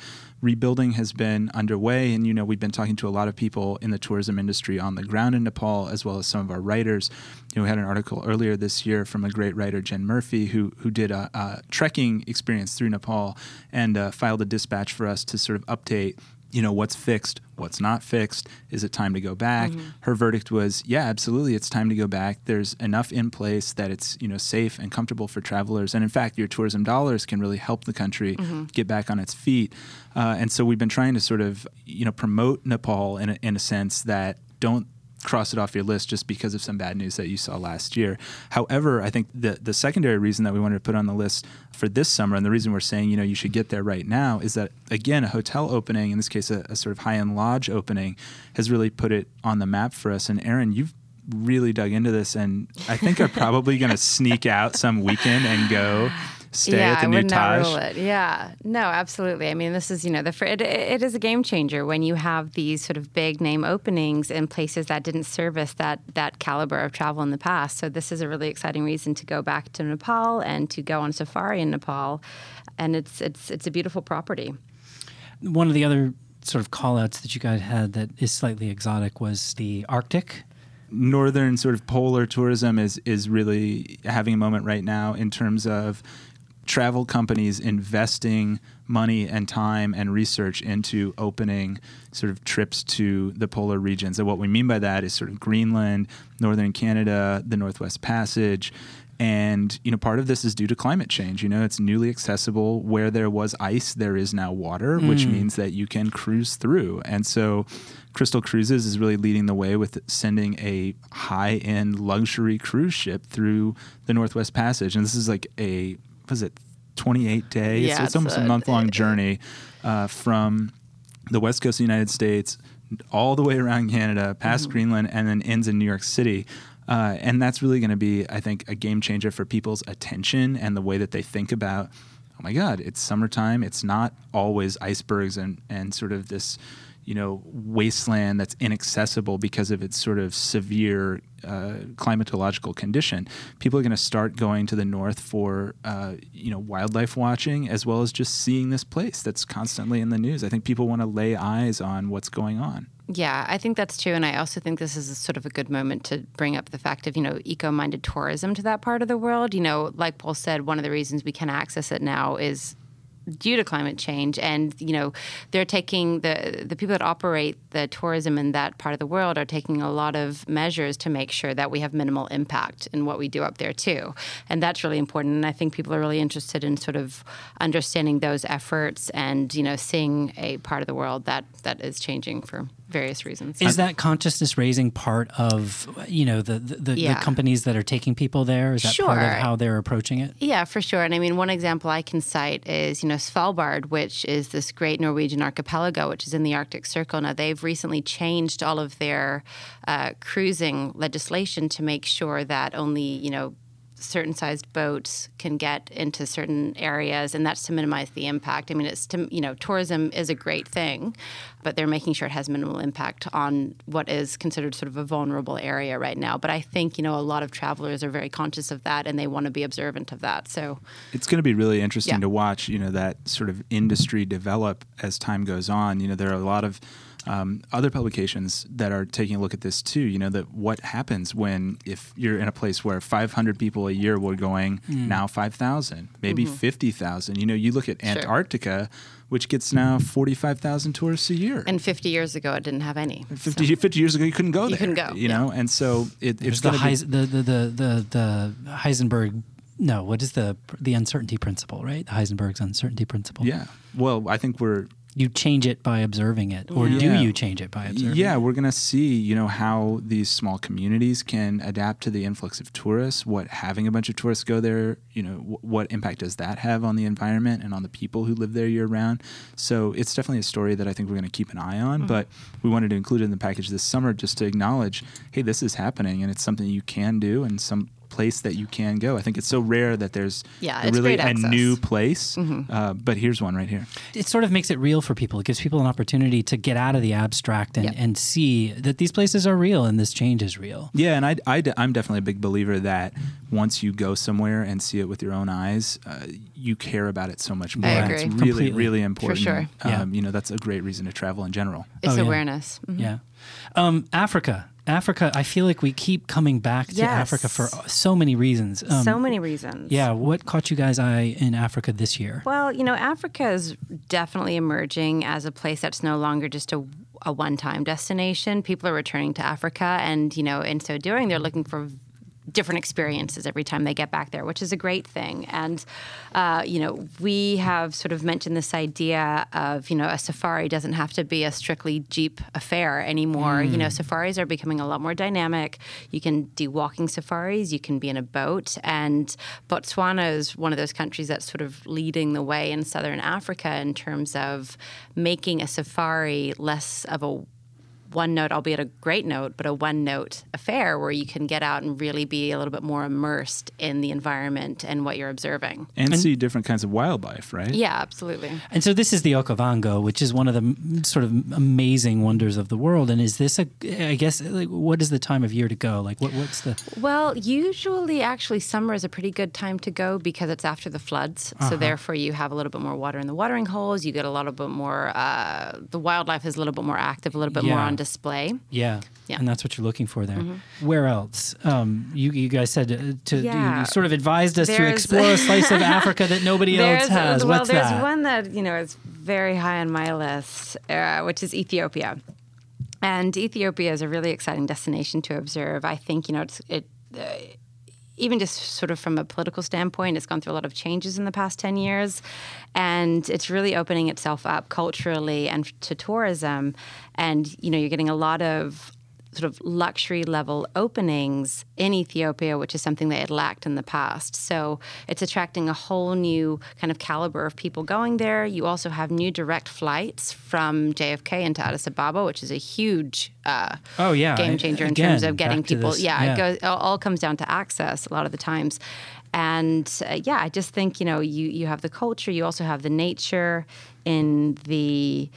rebuilding has been underway, and you know, we've been talking to a lot of people in the tourism industry on the ground in Nepal, as well as some of our writers. You know, we had an article earlier this year from a great writer, Jen Murphy, who who did a, a trekking experience through Nepal and uh, filed a dispatch for us to sort of update you know what's fixed what's not fixed is it time to go back? Her verdict was yeah absolutely it's time to go back. There's enough in place that it's you know safe and comfortable for travelers. And in fact your tourism dollars can really help the country get back on its feet. Uh, and so we've been trying to sort of you know promote nepal in a, in a sense that don't cross it off your list just because of some bad news that you saw last year. However, I think the the secondary reason that we wanted to put on the list for this summer, and the reason we're saying you know you should get there right now, is that again a hotel opening, in this case a, a sort of high end lodge opening, has really put it on the map for us. And Erin, you've really dug into this, and I think are probably going (laughs) to sneak out some weekend and go stay yeah, at the I new would not Taj. rule it. Yeah, no, absolutely. I mean, this is you know the fr- it, it is a game changer when you have these sort of big name openings in places that didn't service that that caliber of travel in the past. So this is a really exciting reason to go back to Nepal and to go on safari in Nepal, and it's it's it's a beautiful property. One of the other sort of call outs that you guys had that is slightly exotic was the Arctic. northern sort of polar tourism is is really having a moment right now in terms of travel companies investing money and time and research into opening sort of trips to the polar regions. And what we mean by that is sort of Greenland, northern Canada, the Northwest Passage. And you know, part of this is due to climate change. You know, it's newly accessible. Where there was ice, there is now water, which mm. means that you can cruise through. And so, Crystal Cruises is really leading the way with sending a high-end luxury cruise ship through the Northwest Passage. And this is like a what is it, 28 day? Yeah, it's, it's it's almost a a- month-long journey uh, from the west coast of the United States all the way around Canada, past Mm-hmm. Greenland, and then ends in New York City. Uh, and that's really going to be, I think, a game changer for people's attention and the way that they think about. Oh my God, it's summertime. It's not always icebergs and and sort of this, you know, wasteland that's inaccessible because of its sort of severe uh, climatological condition. People are going to start going to the north for, uh, you know, wildlife watching as well as just seeing this place that's constantly in the news. I think people want to lay eyes on what's going on. Yeah, I think that's true, and I also think this is sort of a good moment to bring up the fact of you know eco-minded tourism to that part of the world. You know, like Paul said, one of the reasons we can access it now is due to climate change. And you know they're taking the the people that operate the tourism in that part of the world are taking a lot of measures to make sure that we have minimal impact in what we do up there too. And that's really important. And i think people are really interested in sort of understanding those efforts and you know seeing a part of the world that that is changing for various reasons Is that consciousness raising part of you know the the, the, Yeah. the companies that are taking people there? Is that part of how they're approaching it? Yeah, for sure. And I mean, one example I can cite is, you know, Svalbard, which is this great Norwegian archipelago, which is in the Arctic Circle. Now, they've recently changed all of their uh, cruising legislation to make sure that only, you know, certain sized boats can get into certain areas and that's to minimize the impact. I mean it's to you know tourism is a great thing but they're making sure it has minimal impact on what is considered sort of a vulnerable area right now. But i think you know a lot of travelers are very conscious of that and they want to be observant of that. So it's going to be really interesting Yeah. to watch you know that sort of industry develop as time goes on. You know there are a lot of um, other publications that are taking a look at this too you know that what happens when if you're in a place where 500 people a year were going now 5000 maybe 50000 you know you look at Mm-hmm. Sure. antarctica which gets now 45000 tourists a year and 50 years ago it didn't have any 50, 50 years ago you couldn't go there You couldn't go, you know and so it, There's it's the, going to be the, the, the, the, the Heisenberg. No, what is the the uncertainty principle, right? The Heisenberg's uncertainty principle. yeah well i think we're You change it by observing it, or do you change it by observing Yeah, it? we're going to see, you know, how these small communities can adapt to the influx of tourists, what having a bunch of tourists go there, you know, wh- what impact does that have on the environment and on the people who live there year round. So it's definitely a story that I think we're going to keep an eye on, Mm-hmm. but we wanted to include it in the package this summer just to acknowledge, hey, this is happening and it's something you can do and some place that you can go. I think it's so rare that there's Yeah, a really great a access. Mm-hmm. new place, uh, but here's one right here. It sort of makes it real for people. It gives people an opportunity to get out of the abstract and, Yep. and see that these places are real and this change is real. Yeah, and I, I, am definitely a big believer that once you go somewhere and see it with your own eyes, uh, you care about it so much more. I And It's agree. really, Completely. really important. For sure. Yeah. Um, you know, that's a great reason to travel in general. it's Oh, yeah. awareness Mhm. Yeah. Um, Africa. Africa, I feel like we keep coming back to Yes. Africa for so many reasons. Um, so many reasons Yeah. What caught you guys' eye in Africa this year? Well, you know, Africa is definitely emerging as a place that's no longer just a, a one time destination. People are returning to Africa, and, you know, in so doing, they're looking for different experiences every time they get back there, which is a great thing. And, uh, you know, we have sort of mentioned this idea of, you know, a safari doesn't have to be a strictly Jeep affair anymore. You know, safaris are becoming a lot more dynamic. You can do walking safaris, you can be in a boat. And Botswana is one of those countries that's sort of leading the way in southern Africa in terms of making a safari less of a one note, albeit a great note, but a one note affair where you can get out and really be a little bit more immersed in the environment and what you're observing. And, see different kinds of wildlife, right? Yeah, absolutely. And so this is the Okavango, which is one of the sort of amazing wonders of the world. And is this a? I guess like, what is the time of year to go? Like what? What's the? Well, usually, actually, summer is a pretty good time to go because it's after the floods. So, therefore, you have a little bit more water in the watering holes. You get a little bit more, uh, the wildlife is a little bit more active, a little bit more on display. Yeah. Yeah. And that's what you're looking for there. Where else? Um, you, you guys said uh, to Yeah. you sort of advised us to explore a slice of (laughs) Africa that nobody else has. well, What's there's that? one that you know is very high on my list, uh, which is Ethiopia. And Ethiopia is a really exciting destination to observe. I think you know it's it. Uh, even just sort of from a political standpoint, it's gone through a lot of changes in the past 10 years. And it's really opening itself up culturally and to tourism. And, you know, you're getting a lot of sort of luxury level openings in Ethiopia, which is something they had lacked in the past. So it's attracting a whole new kind of caliber of people going there. You also have new direct flights from JFK into Addis Ababa, which is a huge uh, Oh, yeah. game changer in Again, terms of getting people. yeah, yeah. it goes. It all comes down to access a lot of the times. And uh, yeah, I just think you know you you have the culture, you also have the nature in the.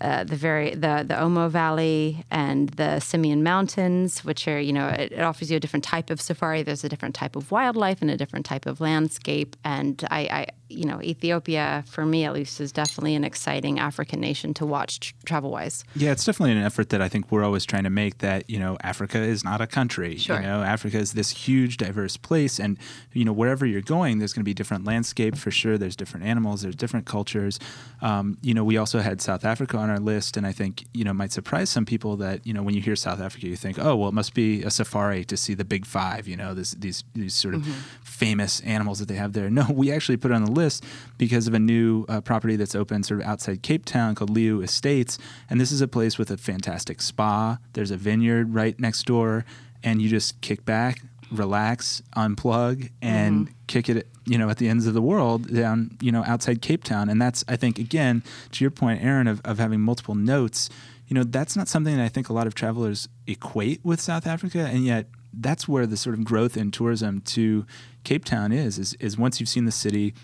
Uh, the very the the Omo Valley and the Simien Mountains, which are you know it, it offers you a different type of safari. There's a different type of wildlife and a different type of landscape. And I, I you know Ethiopia for me at least is definitely an exciting African nation to watch tr- travel wise. Yeah, it's definitely an effort that I think we're always trying to make that, you know, Africa is not a country. Sure. You know, Africa is this huge, diverse place. And, you know, wherever you're going, there's going to be different landscape for sure. There's different animals, there's different cultures. Um, you know, we also had South Africa on our list. And I think, you know, it might surprise some people that, you know, when you hear South Africa, you think, oh, well, it must be a safari to see the big five, you know, this, these, these sort of famous animals that they have there. No, we actually put it on the list because of a new uh, property that's open sort of outside Cape Town called Leeu Estates. And this is a place with a fantastic spa. There's a vineyard right next door, and you just kick back, relax, unplug, and kick it, you know, at the ends of the world down, you know, outside Cape Town. And that's, I think, again, to your point, Erin, of, of having multiple notes, you know, that's not something that I think a lot of travelers equate with South Africa. And yet, that's where the sort of growth in tourism to Cape Town is, is, is once you've seen the city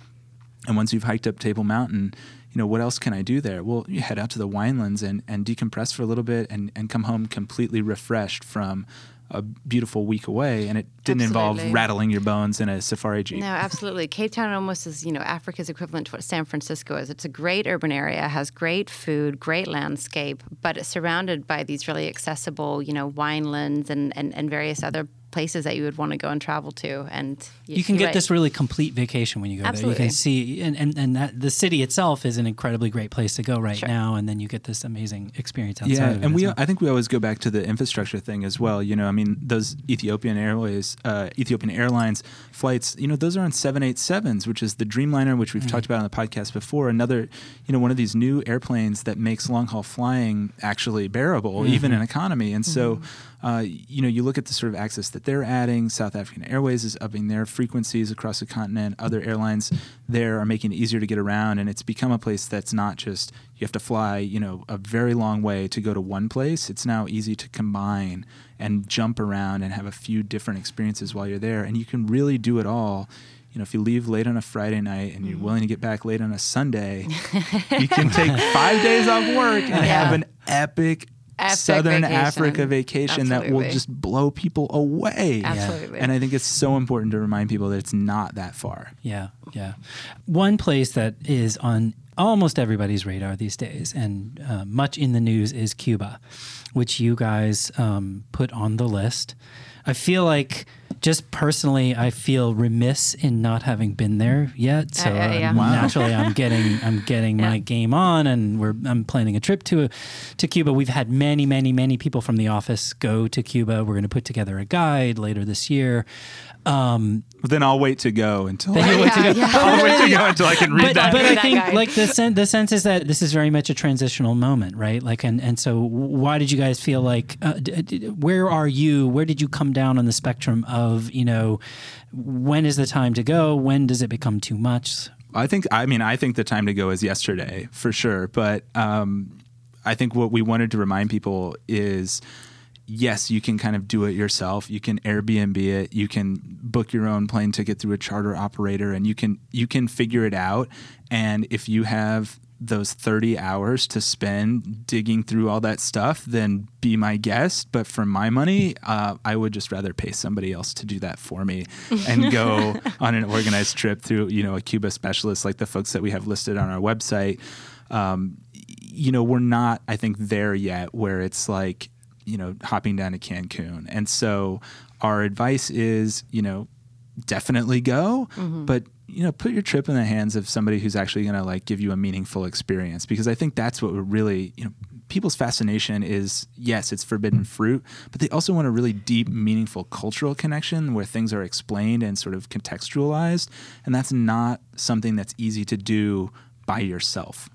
and once you've hiked up Table Mountain, you know, what else can I do there? Well, you head out to the winelands and, and decompress for a little bit and, and come home completely refreshed from a beautiful week away, and it didn't Absolutely. involve rattling your bones in a safari jeep. No, absolutely. Cape Town almost is, you know, Africa's equivalent to what San Francisco is. It's a great urban area, has great food, great landscape, but it's surrounded by these really accessible, you know, winelands and, and, and various other places that you would want to go and travel to. And y- you can get right. this really complete vacation when you go there. You can see, and, and, and that, the city itself is an incredibly great place to go right Sure. now. And then you get this amazing experience outside Yeah, of it. and we well. I think we always go back to the infrastructure thing as well. You know, I mean, those Ethiopian Airways, uh, Ethiopian Airlines flights, you know, those are on 787s, which is the Dreamliner, which we've talked about on the podcast before. Another, you know, one of these new airplanes that makes long haul flying actually bearable, even in economy. And so, uh, you know, you look at the sort of access that they're adding. South African Airways is upping their frequencies across the continent. Other airlines there are making it easier to get around, and it's become a place that's not just you have to fly, you know, a very long way to go to one place. It's now easy to combine and jump around and have a few different experiences while you're there, and you can really do it all. You know, if you leave late on a Friday night and you're mm-hmm. willing to get back late on a Sunday, (laughs) you can take five days off work and have an epic, Epic Southern vacation. Africa vacation that will just blow people away. Absolutely. And I think it's so important to remind people that it's not that far. Yeah, yeah. One place that is on almost everybody's radar these days and uh, much in the news is Cuba, which you guys um, put on the list. I feel like, just personally, I feel remiss in not having been there yet. So Uh, uh, yeah. Wow. naturally, I'm (laughs) getting I'm getting my game on, and we're I'm planning a trip to to Cuba. We've had many, many, many people from the office go to Cuba. We're going to put together a guide later this year. Um, then I'll wait to go until Then you'll wait to go. yeah. (laughs) I'll wait to go until I can read but, that. but I think like the sen- the sense is that this is very much a transitional moment, right? Like, and and so why did you guys feel like uh, d- d- where are you? Where did you come down on the spectrum of you know when is the time to go? When does it become too much? I think I mean I think the time to go is yesterday for sure. But um, I think what we wanted to remind people is yes, you can kind of do it yourself. You can Airbnb it. You can book your own plane ticket through a charter operator, and you can you can figure it out. And if you have those 30 hours to spend digging through all that stuff, then be my guest. But for my money, uh, I would just rather pay somebody else to do that for me and (laughs) go on an organized trip through, you know, a Cuba specialist like the folks that we have listed on our website. Um, you know, we're not, I think, there yet where it's like, you know, hopping down to Cancun. And so our advice is, you know, definitely go, mm-hmm. but you know, put your trip in the hands of somebody who's actually going to like give you a meaningful experience because I think that's what we're really, you know, people's fascination is yes, it's forbidden fruit, but they also want a really deep, meaningful cultural connection where things are explained and sort of contextualized, and that's not something that's easy to do by yourself.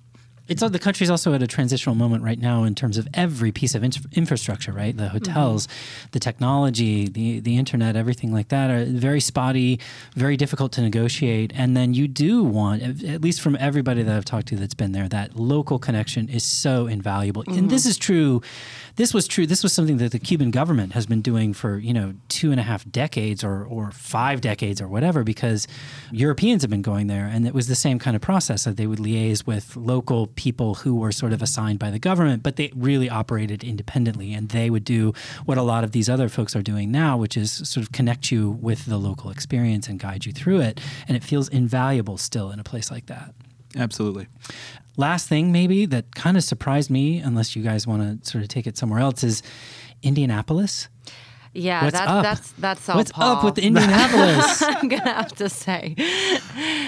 It's the country's also at a transitional moment right now in terms of every piece of inf- infrastructure, right? The hotels, mm-hmm. the technology, the the internet, everything like that are very spotty, very difficult to negotiate. And then you do want, at at least from everybody that I've talked to that's been there, that local connection is so invaluable. And this mm-hmm. is true. This was true. This was something that the Cuban government has been doing for you know two and a half decades or or five decades or whatever, because Europeans have been going there, and it was the same kind of process that they would liaise with local people who were sort of assigned by the government, but they really operated independently, and they would do what a lot of these other folks are doing now, which is sort of connect you with the local experience and guide you through it, and it feels invaluable still in a place like that. Absolutely. Last thing, maybe that kind of surprised me, unless you guys want to sort of take it somewhere else, is Indianapolis. Yeah, What's that's up? that's that's all. What's Paul. up with Indianapolis? (laughs) I'm gonna have to say.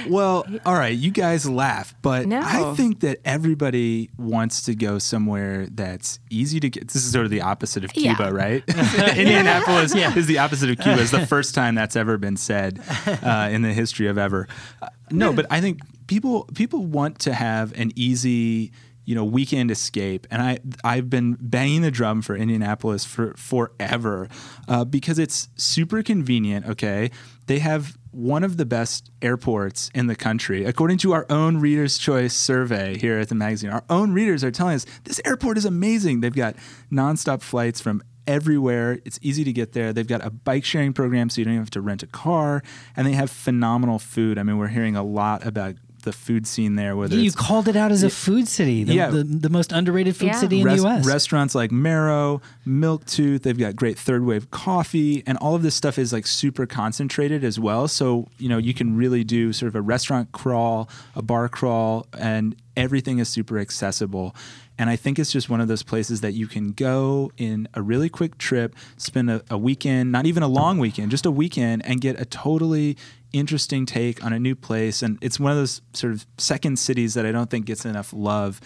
Well, all right, you guys laugh, but No. I think that everybody wants to go somewhere that's easy to get. This is sort of the opposite of Yeah. Cuba, right? (laughs) (laughs) Indianapolis is the opposite of Cuba. It's the first time that's ever been said uh, in the history of ever. Uh, no, but I think people people want to have an easy you know weekend escape and i i've been banging the drum for indianapolis for forever uh, because it's super convenient okay they have one of the best airports in the country according to our own readers choice survey here at the magazine our own readers are telling us this airport is amazing they've got nonstop flights from everywhere. It's easy to get there. They've got a bike sharing program, so you don't have to rent a car, and they have phenomenal food. I mean, we're hearing a lot about the food scene there. Whether you it's called it out as a food city, the, Yeah. the, the most underrated food Yeah. city in res- the U.S. restaurants like Marrow, Milktooth, they've got great third wave coffee, and all of this stuff is like super concentrated as well. So, you know, you can really do sort of a restaurant crawl, a bar crawl, and everything is super accessible. And I think it's just one of those places that you can go in a really quick trip, spend a, a weekend, not even a long weekend, just a weekend, and get a totally interesting take on a new place. And it's one of those sort of second cities that I don't think gets enough love.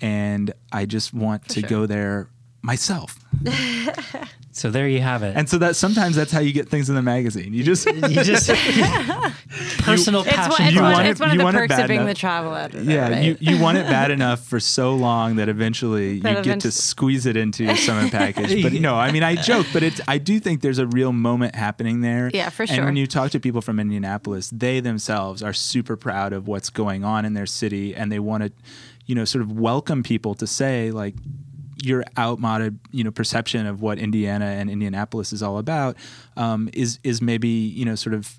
And I just want to sure. go there myself. (laughs) so there you have it. And so that sometimes that's how you get things in the magazine. You just you just (laughs) (laughs) personal It's one, passion. it's You one, want it's it- one of the perks bad of being enough. the travel editor. yeah, right? you, you want it bad enough for so long that eventually you That get to squeeze it into your summer package. But no, I mean I joke, but it's I do think there's a real moment happening there. Yeah, for sure. And sure. when you talk to people from Indianapolis, they themselves are super proud of what's going on in their city and they want to, you know, sort of welcome people to say like your outmoded, you know, perception of what Indiana and Indianapolis is all about um, is is maybe you know sort of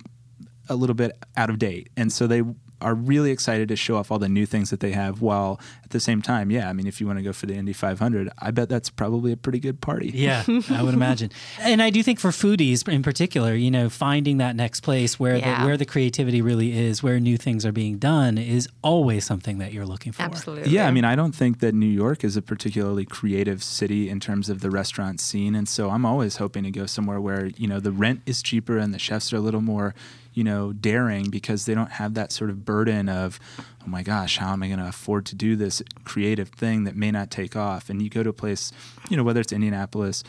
a little bit out of date, and so they are really excited to show off all the new things that they have. While at the same time, yeah, I mean, if you want to go for the Indy 500, I bet that's probably a pretty good party. Yeah, I would (laughs) imagine. And I do think for foodies in particular, you know, finding that next place where Yeah. the where the creativity really is, where new things are being done is always something that you're looking for. Absolutely. Yeah, I mean, I don't think that New York is a particularly creative city in terms of the restaurant scene, and so I'm always hoping to go somewhere where you know the rent is cheaper and the chefs are a little more, you know, daring because they don't have that sort of burden of, oh my gosh, how am I going to afford to do this creative thing that may not take off? And you go to a place, you know, whether it's Indianapolis.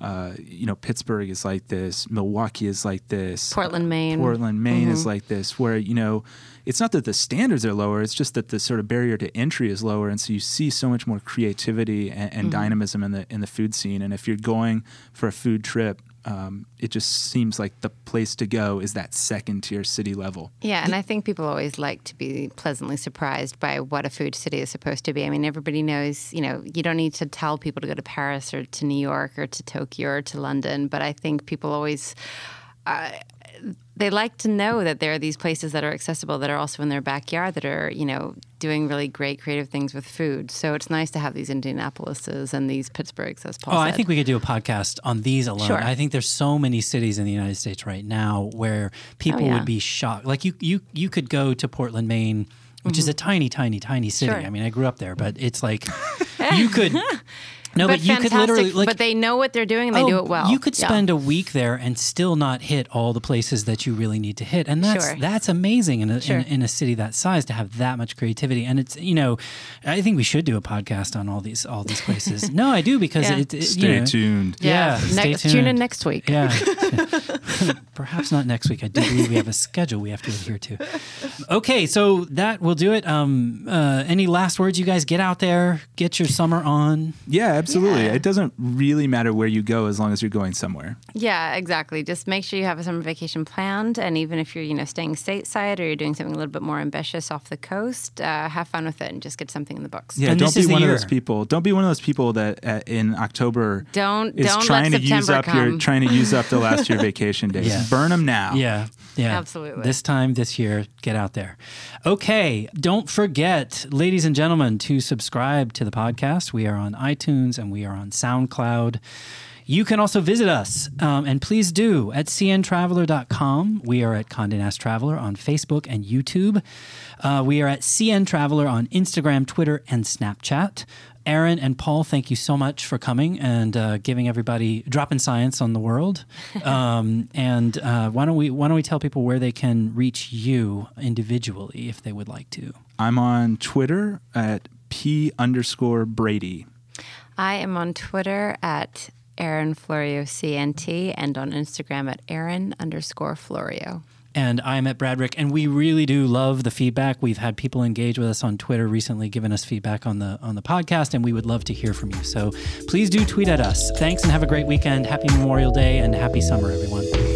Uh, you know, Pittsburgh is like this. Milwaukee is like this. Portland, Maine. Portland, Maine is like this, where you know, it's not that the standards are lower; it's just that the sort of barrier to entry is lower, and so you see so much more creativity and, and dynamism in the in the food scene. And if you're going for a food trip, um, it just seems like the place to go is that second tier city level. Yeah, and I think people always like to be pleasantly surprised by what a food city is supposed to be. I mean, everybody knows, you know, you don't need to tell people to go to Paris or to New York or to Tokyo or to London, but I think people always. Uh, they like to know that there are these places that are accessible that are also in their backyard that are, you know, doing really great creative things with food. So it's nice to have these Indianapolises and these Pittsburghs, as Paul Oh, said. I think we could do a podcast on these alone. Sure. I think there's so many cities in the United States right now where people Oh, yeah. would be shocked. Like you, you, you could go to Portland, Maine, which is a tiny, tiny, tiny city. Mm-hmm. Sure. I mean, I grew up there, but it's like (laughs) you could. (laughs) No, but, but, you could fantastic, literally like. but they know what they're doing and they oh, do Oh, it well. You could Yeah. spend a week there and still not hit all the places that you really need to hit, and that's Sure. that's amazing in a, Sure. in, in a city that size to have that much creativity. And it's you know, I think we should do a podcast on all these all these places. (laughs) no, I do because Yeah. it, it- Stay you know, tuned. Yeah, stay Next, tune in next week. Yeah. (laughs) (laughs) (laughs) Perhaps not next week. I do believe we have a schedule we have to adhere to. Okay, so that will do it. Um, uh, any last words, you guys? Get out there, get your summer on. Yeah, absolutely. Yeah. It doesn't really matter where you go as long as you're going somewhere. Yeah, exactly. Just make sure you have a summer vacation planned, and even if you're, you know, staying stateside or you're doing something a little bit more ambitious off the coast, uh, have fun with it and just get something in the books. Yeah, And don't be is the one of those people. Don't be one of those people that uh, in October Don't is don't trying let to use September up your trying to use up the last of your (laughs) vacation days. Yeah. Burn them now. Yeah, yeah. Absolutely. This time this year, get out there. Okay, don't forget, ladies and gentlemen, to subscribe to the podcast. We are on iTunes and we are on SoundCloud. You can also visit us, um, and please do, at cntraveler.com. We are at Condé Nast Traveler on Facebook and YouTube. Uh, we are at CN Traveler on Instagram, Twitter, and Snapchat. Erin and Paul, thank you so much for coming and uh, giving everybody dropping science on the world. (laughs) Um, and uh, why don't we why don't we tell people where they can reach you individually if they would like to? I'm on Twitter at p underscore Brady. I am on Twitter at Erin Florio CNT and on Instagram at Erin underscore Florio. And I'm at Bradrick, and we really do love the feedback. We've had people engage with us on Twitter recently, giving us feedback on the on the podcast, and we would love to hear from you. So please do tweet at us. Thanks, and have a great weekend. Happy Memorial Day, and happy summer, everyone.